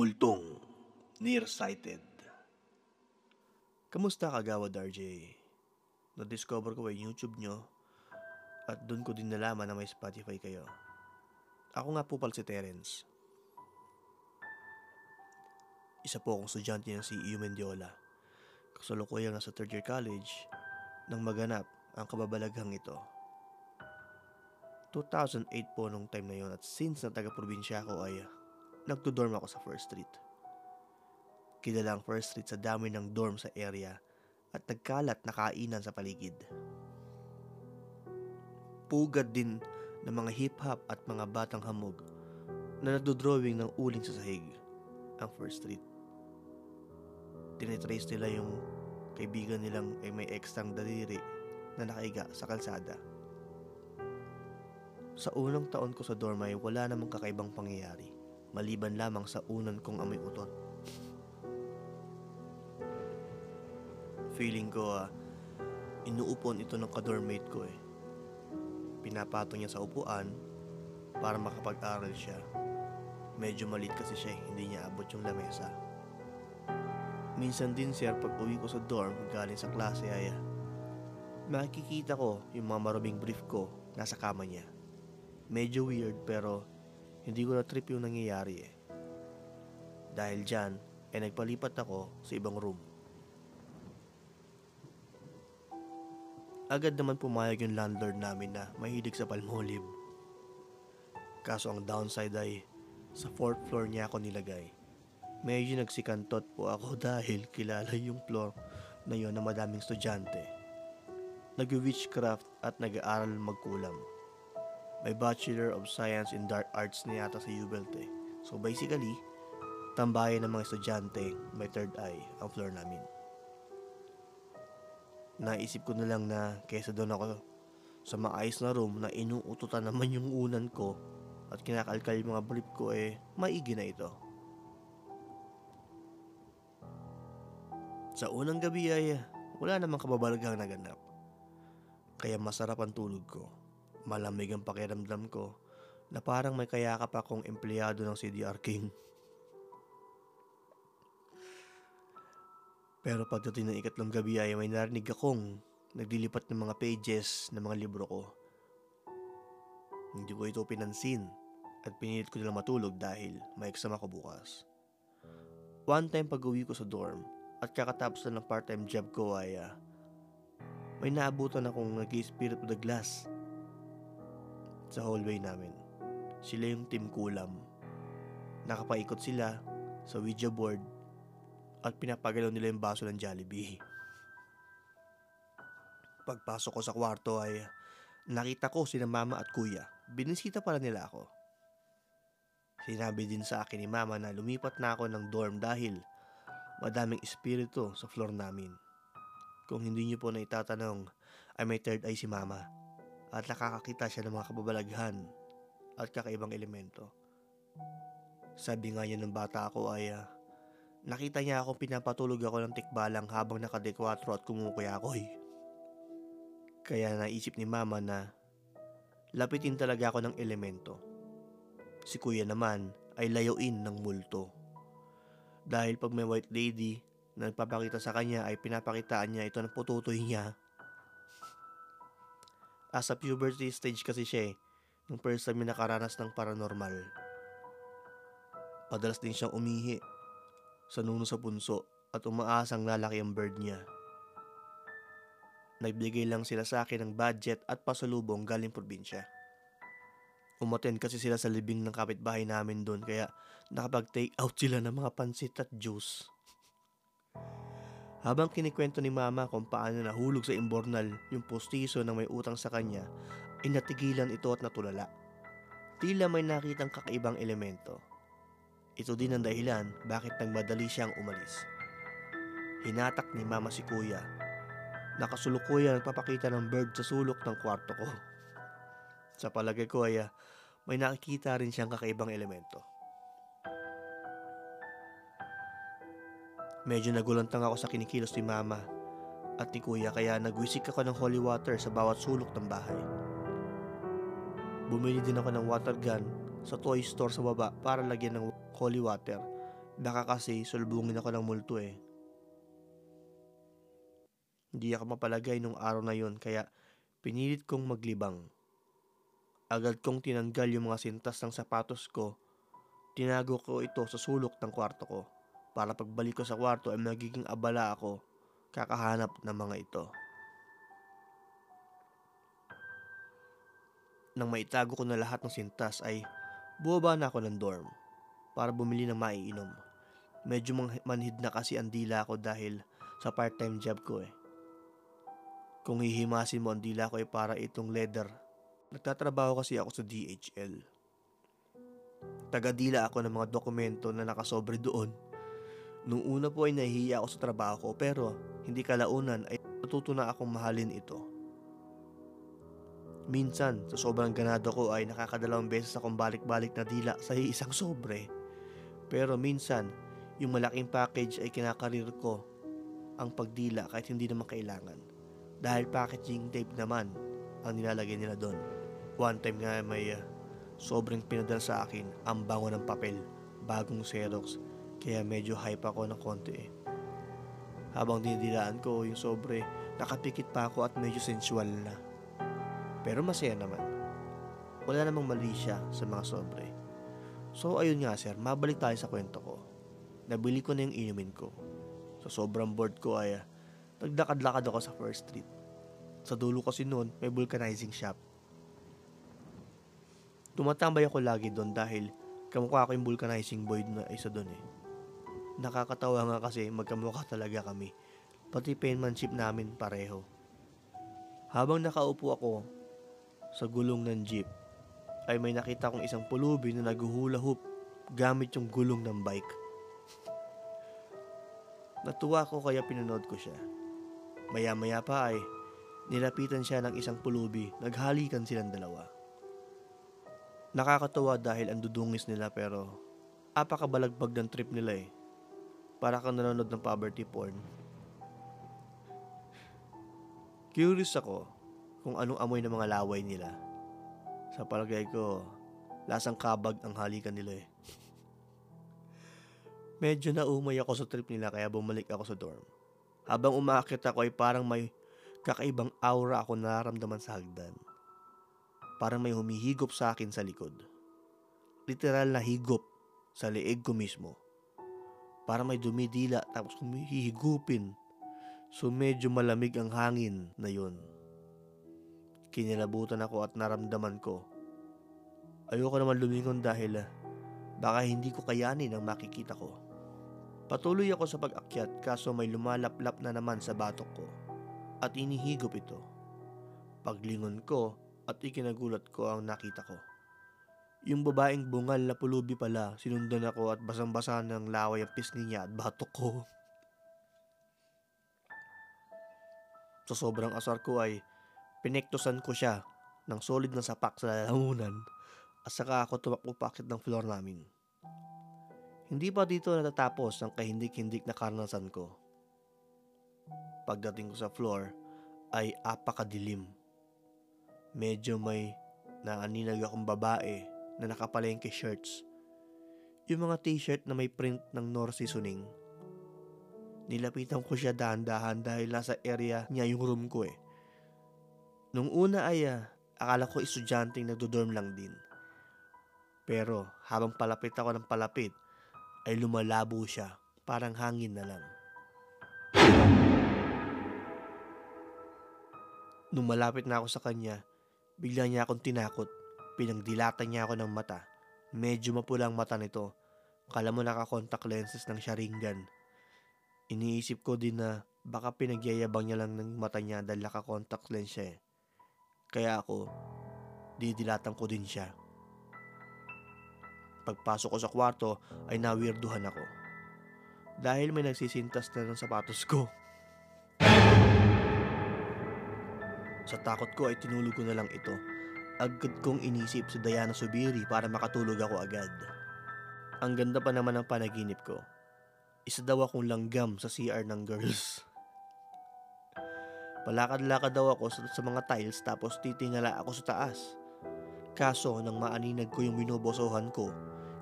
Multong Nearsighted Kamusta kagawad RJ? Na-discover ko yung YouTube nyo at doon ko din nalaman na may Spotify kayo. Ako nga po pala si Terence. Isa po akong estudyante ng CEU Mendiola. Kasalukuyang nasa third year college nang maganap ang kababalaghang ito. 2008 po nung time na yon at since na taga-probinsya ako ay nagdo-dorm ako sa First Street. Kilala ang First Street sa dami ng dorm sa area at nagkalat na kainan sa paligid. Pugad din ng mga hip-hop at mga batang hamog na nagdo-drawing ng uling sa sahig ang First Street. Tinitrace nila yung kaibigan nilang ay may ekstrang daliri na nakaiga sa kalsada. Sa unang taon ko sa dorm ay wala namang kakaibang pangyayari maliban lamang sa unan kong amoy utot. Feeling ko ah, inuupon ito ng kadormate ko eh. Pinapatong niya sa upuan para makapag-aral siya. Medyo malit kasi siya eh, hindi niya abot yung lamesa. Minsan din sir pag uwi ko sa dorm galing sa klase ay ah, makikita ko yung mga maruming brief ko nasa kama niya. Medyo weird pero hindi ko na trip yung nangyayari eh. Dahil dyan, ay nagpalipat ako sa ibang room. Agad naman pumayag yung landlord namin na mahilig sa palmolive. Kaso ang downside ay sa fourth floor niya ako nilagay. Medyo nagsikantot po ako dahil kilala yung floor na yon na madaming estudyante. Nag-witchcraft at nag-aaral magkulam. May Bachelor of Science in Dark Arts na yata sa UBELT eh. So basically, tambayan ng mga estudyante may third eye ang floor namin. Naisip ko na lang na kesa doon ako sa maayos na room na inuututan naman yung unan ko at kinakalkal yung mga brief ko eh, maigi na ito. Sa unang gabi ay wala namang kababalaghang naganap. Kaya masarap ang tulog ko. Malamig ang pakiramdam ko na parang may kayakap akong empleyado ng CDR King. Pero pagdating ng ikatlong gabi ay may narinig akong naglilipat ng mga pages ng mga libro ko. Hindi ko ito pinansin at pinilit ko nilang matulog dahil may exam ako bukas. One time pag uwi ko sa dorm at kakatapos na ng part-time job ko ay uh, may naabutan akong nag-spirit of the glass sa hallway namin. Sila yung team kulam. Nakapaikot sila sa Ouija board at pinapagalaw nila yung baso ng Jollibee. Pagpasok ko sa kwarto ay nakita ko sina mama at kuya. Binisita pala nila ako. Sinabi din sa akin ni mama na lumipat na ako ng dorm dahil madaming espiritu sa floor namin. Kung hindi niyo po na itatanong, ay may third eye si mama at nakakakita siya ng mga kababalaghan at kakaibang elemento. Sabi nga niya ng bata ako ay uh, nakita niya ako pinapatulog ako ng tikbalang habang nakadekwatro at kumukuyakoy. Kaya naisip ni mama na lapitin talaga ako ng elemento. Si kuya naman ay layuin ng multo. Dahil pag may white lady na nagpapakita sa kanya ay pinapakitaan niya ito ng pututoy niya As a puberty stage kasi siya eh, nung first time nakaranas ng paranormal. Padalas din siyang umihi sa nuno sa punso at umaasang lalaki ang bird niya. Nagbigay lang sila sa akin ng budget at pasalubong galing probinsya. Umaten kasi sila sa libing ng kapitbahay namin doon kaya nakapag-take out sila ng mga pansit at juice. Habang kinikwento ni mama kung paano nahulog sa imbornal yung postiso na may utang sa kanya, ay natigilan ito at natulala. Tila may nakitang kakaibang elemento. Ito din ang dahilan bakit nagmadali siyang umalis. Hinatak ni mama si kuya. Nakasulukuyan nagpapakita ng bird sa sulok ng kwarto ko. Sa palagay ko ay may nakikita rin siyang kakaibang elemento. Medyo nagulantang ako sa kinikilos ni mama at ni kuya kaya nagwisik ako ng holy water sa bawat sulok ng bahay. Bumili din ako ng water gun sa toy store sa baba para lagyan ng holy water Baka kasi sulbungin ako ng multo eh. Hindi ako mapalagay nung araw na yon kaya pinilit kong maglibang. Agad kong tinanggal yung mga sintas ng sapatos ko. Tinago ko ito sa sulok ng kwarto ko para pagbalik ko sa kwarto ay magiging abala ako kakahanap ng mga ito. Nang maitago ko na lahat ng sintas ay buwaba na ako ng dorm para bumili ng maiinom. Medyo manhid na kasi ang dila ko dahil sa part-time job ko eh. Kung hihimasin mo ang dila ko ay para itong leather. Nagtatrabaho kasi ako sa DHL. Tagadila ako ng mga dokumento na nakasobre doon. Nung una po ay nahihiya ako sa trabaho ko pero hindi kalaunan ay natuto na akong mahalin ito. Minsan, sa sobrang ganado ko ay nakakadalawang beses akong balik-balik na dila sa isang sobre. Pero minsan, yung malaking package ay kinakarir ko ang pagdila kahit hindi naman kailangan. Dahil packaging tape naman ang nilalagay nila doon. One time nga may uh, sobrang pinadala sa akin ang bango ng papel, bagong Xerox, kaya medyo hype ako ng konti eh. Habang dinidilaan ko yung sobre, nakapikit pa ako at medyo sensual na. Pero masaya naman. Wala namang mali siya sa mga sobre. So ayun nga sir, mabalik tayo sa kwento ko. Nabili ko na yung inumin ko. Sa sobrang bored ko ay uh, naglakad-lakad ako sa First Street. Sa dulo kasi noon, may vulcanizing shop. Tumatambay ako lagi doon dahil kamukha ko yung vulcanizing boy na isa doon eh. Nakakatawa nga kasi magkamukha talaga kami. Pati penmanship namin pareho. Habang nakaupo ako sa gulong ng jeep, ay may nakita kong isang pulubi na naguhula hoop gamit yung gulong ng bike. Natuwa ko kaya pinanood ko siya. Maya-maya pa ay nilapitan siya ng isang pulubi, naghalikan silang dalawa. Nakakatawa dahil ang dudungis nila pero apakabalagbag ng trip nila eh. Para kang nanonood ng poverty porn. Curious ako kung anong amoy ng mga laway nila. Sa palagay ko, lasang kabag ang halikan nila eh. Medyo naumay ako sa trip nila kaya bumalik ako sa dorm. Habang umaakit ako ay parang may kakaibang aura ako nararamdaman sa hagdan. Parang may humihigop sa akin sa likod. Literal na higop sa leeg ko mismo. Parang may dumidila tapos humihigupin. So medyo malamig ang hangin na yun. Kinilabutan ako at naramdaman ko. Ayoko naman lumingon dahil ah, baka hindi ko kayanin ang makikita ko. Patuloy ako sa pag-akyat kaso may lumalaplap na naman sa batok ko at inihigop ito. Paglingon ko at ikinagulat ko ang nakita ko. Yung babaeng bungal na pulubi pala, sinundan ako at basang-basa ng laway ang pisngi niya at batok ko. Sa sobrang asar ko ay pinektosan ko siya ng solid na sapak sa lalamunan at saka ako tumakbo pakit ng floor namin. Hindi pa dito natatapos ang kahindik-hindik na karanasan ko. Pagdating ko sa floor ay apakadilim. Medyo may naaninag akong babae na nakapalengke shirts. Yung mga t-shirt na may print ng North Seasoning. Nilapitan ko siya dahan-dahan dahil nasa area niya yung room ko eh. Nung una ay ah, akala ko estudyanteng nagdodorm lang din. Pero habang palapit ako ng palapit, ay lumalabo siya, parang hangin na lang. Nung malapit na ako sa kanya, bigla niya akong tinakot. Pinagdilatan niya ako ng mata. Medyo mapula ang mata nito. Kala mo naka-contact lenses ng Sharingan. Iniisip ko din na baka pinagyayabang niya lang ng mata niya dahil naka-contact lens siya eh. Kaya ako, didilatan ko din siya. Pagpasok ko sa kwarto ay nawirduhan ako. Dahil may nagsisintas na ng sapatos ko. Sa takot ko ay tinulog ko na lang ito. Agad kong inisip si Diana Subiri para makatulog ako agad. Ang ganda pa naman ng panaginip ko. Isa daw akong langgam sa CR ng girls. Palakad-lakad daw ako sa, sa mga tiles tapos titingala ako sa taas. Kaso nang maaninag ko yung binobosohan ko,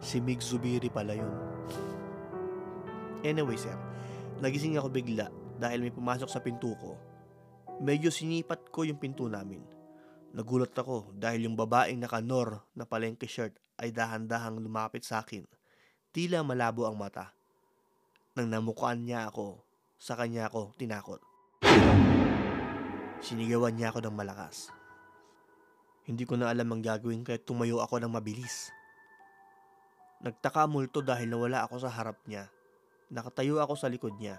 si Mig Zubiri pala yun. Anyway sir, nagising ako bigla dahil may pumasok sa pinto ko. Medyo sinipat ko yung pinto namin. Nagulat ako dahil yung babaeng naka-nor na palengke shirt ay dahan-dahang lumapit sa akin. Tila malabo ang mata. Nang namukaan niya ako, sa kanya ako tinakot. Sinigawan niya ako ng malakas. Hindi ko na alam ang gagawin kaya tumayo ako ng mabilis. Nagtaka multo dahil nawala ako sa harap niya. Nakatayo ako sa likod niya.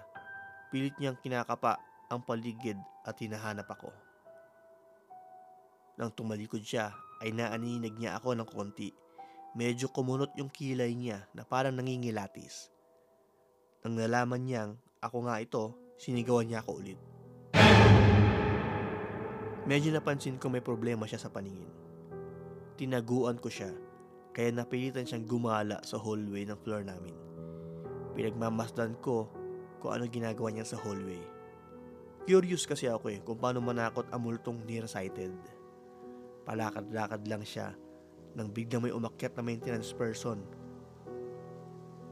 Pilit niyang kinakapa ang paligid at hinahanap ako. Nang tumalikod siya, ay naaninig niya ako ng konti. Medyo kumunot yung kilay niya na parang nangingilatis. Nang nalaman niyang ako nga ito, sinigawan niya ako ulit. Medyo napansin ko may problema siya sa paningin. Tinaguan ko siya, kaya napilitan siyang gumala sa hallway ng floor namin. Pinagmamasdan ko kung ano ginagawa niya sa hallway. Curious kasi ako eh kung paano manakot ang multong nearsighted. Palakad-lakad lang siya nang biglang may umakyat na maintenance person.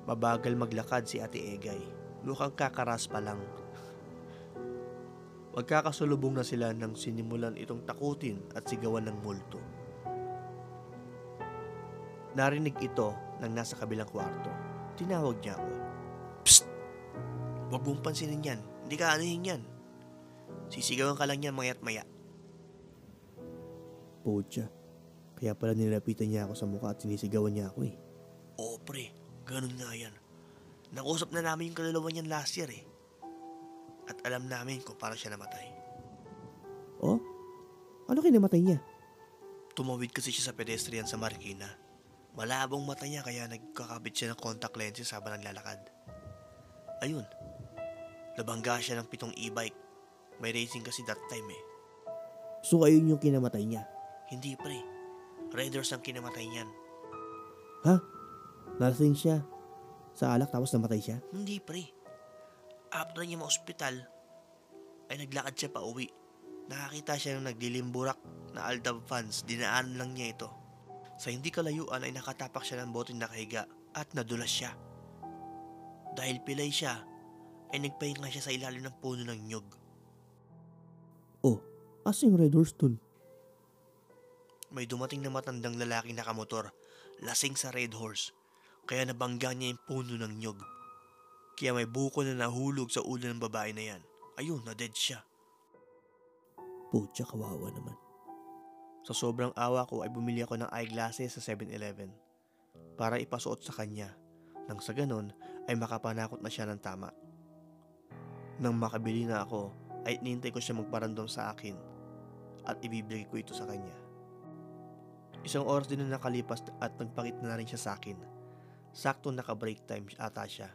Mabagal maglakad si Ate Egay. Mukhang kakaras pa lang. Magkakasulubong na sila nang sinimulan itong takutin at sigawan ng multo. Narinig ito ng nasa kabilang kwarto. Tinawag niya ako. Psst! Huwag mong pansinin yan. Hindi ka anuhin yan. Sisigawan ka lang yan mayat maya. Pucha. Kaya pala nilapitan niya ako sa mukha at sinisigawan niya ako eh. Oo pre, ganun nga yan. Nakusap na namin yung kaluluwa niyan last year eh. At alam namin kung paano siya namatay. Oh? Ano kinamatay niya? Tumawid kasi siya sa pedestrian sa Marikina. Malabong mata niya kaya nagkakabit siya ng contact lenses habang naglalakad. Ayun. Nabangga siya ng pitong e-bike. May racing kasi that time eh. So ayun yung kinamatay niya? Hindi pre. Raiders ang kinamatay niyan. Ha? Nalasing siya. Sa alak tapos namatay siya? Hindi pre. After niya ma-ospital, ay naglakad siya pa uwi. Nakakita siya ng naglilimburak na Aldab fans. Dinaan lang niya ito. Sa hindi kalayuan ay nakatapak siya ng bote nakahiga at nadulas siya. Dahil pilay siya, ay nagpahinga siya sa ilalim ng puno ng nyog. Oh, asing Red Horse dun? May dumating na matandang lalaki nakamotor, lasing sa Red Horse, kaya nabangga niya yung puno ng nyog. Kaya may buko na nahulog sa ulo ng babae na yan. Ayun, na dead siya. Putya, kawawa naman. Sa sobrang awa ko ay bumili ako ng eyeglasses sa 7-Eleven para ipasuot sa kanya nang sa ganon ay makapanakot na siya ng tama. Nang makabili na ako ay nintay ko siya magparandom sa akin at ibibigay ko ito sa kanya. Isang oras din na nakalipas at nagpakit na rin siya sa akin. Sakto naka-break time ata siya.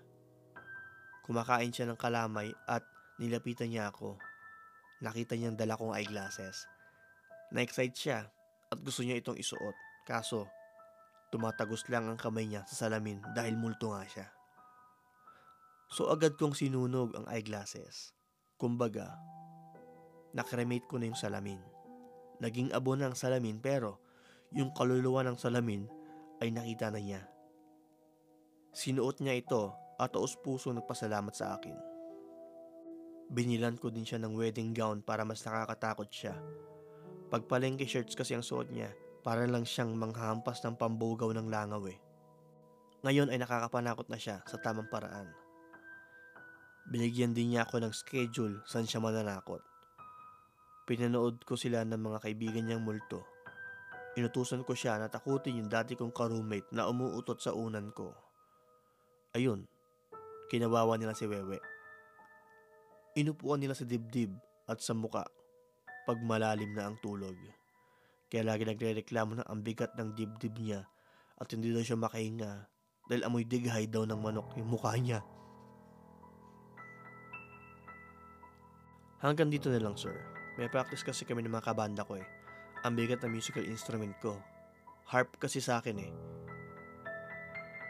Kumakain siya ng kalamay at nilapitan niya ako. Nakita niyang dala kong eyeglasses. Na-excite siya at gusto niya itong isuot. Kaso, tumatagos lang ang kamay niya sa salamin dahil multo nga siya. So agad kong sinunog ang eyeglasses. Kumbaga, nakremate ko na yung salamin. Naging abo na ang salamin pero yung kaluluwa ng salamin ay nakita na niya. Sinuot niya ito at taos puso nagpasalamat sa akin. Binilan ko din siya ng wedding gown para mas nakakatakot siya. Pagpalengke shirts kasi ang suot niya, para lang siyang manghampas ng pambugaw ng langaw eh. Ngayon ay nakakapanakot na siya sa tamang paraan. Binigyan din niya ako ng schedule saan siya mananakot. Pinanood ko sila ng mga kaibigan niyang multo. Inutusan ko siya na takutin yung dati kong ka-roommate na umuutot sa unan ko. Ayun, kinawawa nila si Wewe. Inupuan nila sa dibdib at sa muka pag malalim na ang tulog. Kaya lagi nagre-reklamo na ang bigat ng dibdib niya at hindi daw siya makahinga dahil amoy dighay daw ng manok yung mukha niya. Hanggang dito na lang sir. May practice kasi kami ng mga kabanda ko eh. Ang bigat ng musical instrument ko. Harp kasi sa akin eh.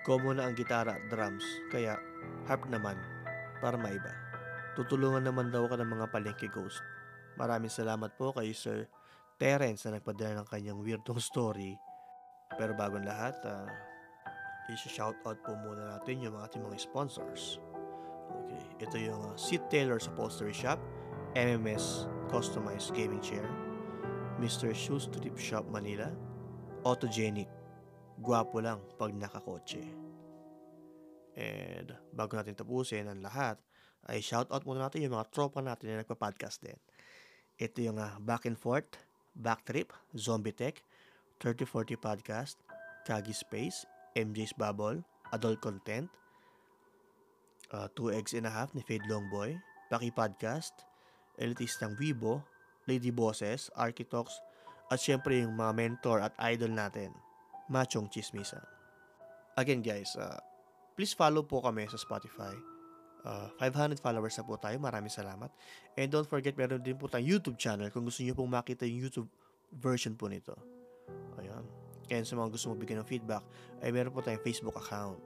Common na ang gitara at drums, kaya harp naman para maiba. Tutulungan naman daw ka ng mga palengke ghost. Maraming salamat po kay Sir Terence na nagpadala ng kanyang weirdong story. Pero bago lahat, uh, i-shoutout po muna natin yung mga ating mga sponsors. Okay. Ito yung uh, Seat Tailor's Upholstery Shop, MMS Customized Gaming Chair, Mr. Shoes Strip Shop Manila, Autogenic. Gwapo lang pag nakakotse. And bago natin tapusin ang lahat, ay shoutout muna natin yung mga tropa natin na nagpa-podcast din. Ito yung uh, Back and Forth, Backtrip, Zombie Tech, 3040 Podcast, Kagi Space, MJ's Bubble, Adult Content, uh, Two Eggs and a Half ni Fade Longboy, Paki Podcast, Elitistang Weibo, Lady Bosses, Architox, at syempre yung mga mentor at idol natin, Machong Chismisan. Again guys, uh, please follow po kami sa Spotify. Uh, 500 followers na po tayo. Maraming salamat. And don't forget, meron din po tayong YouTube channel kung gusto niyo pong makita yung YouTube version po nito. Ayan. And sa mga gusto mo bigyan ng feedback, ay meron po tayong Facebook account.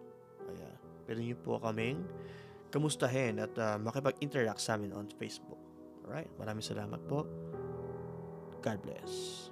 Ayan. Pwede niyo po kaming kamustahin at uh, makipag-interact sa amin on Facebook. Alright? Maraming salamat po. God bless.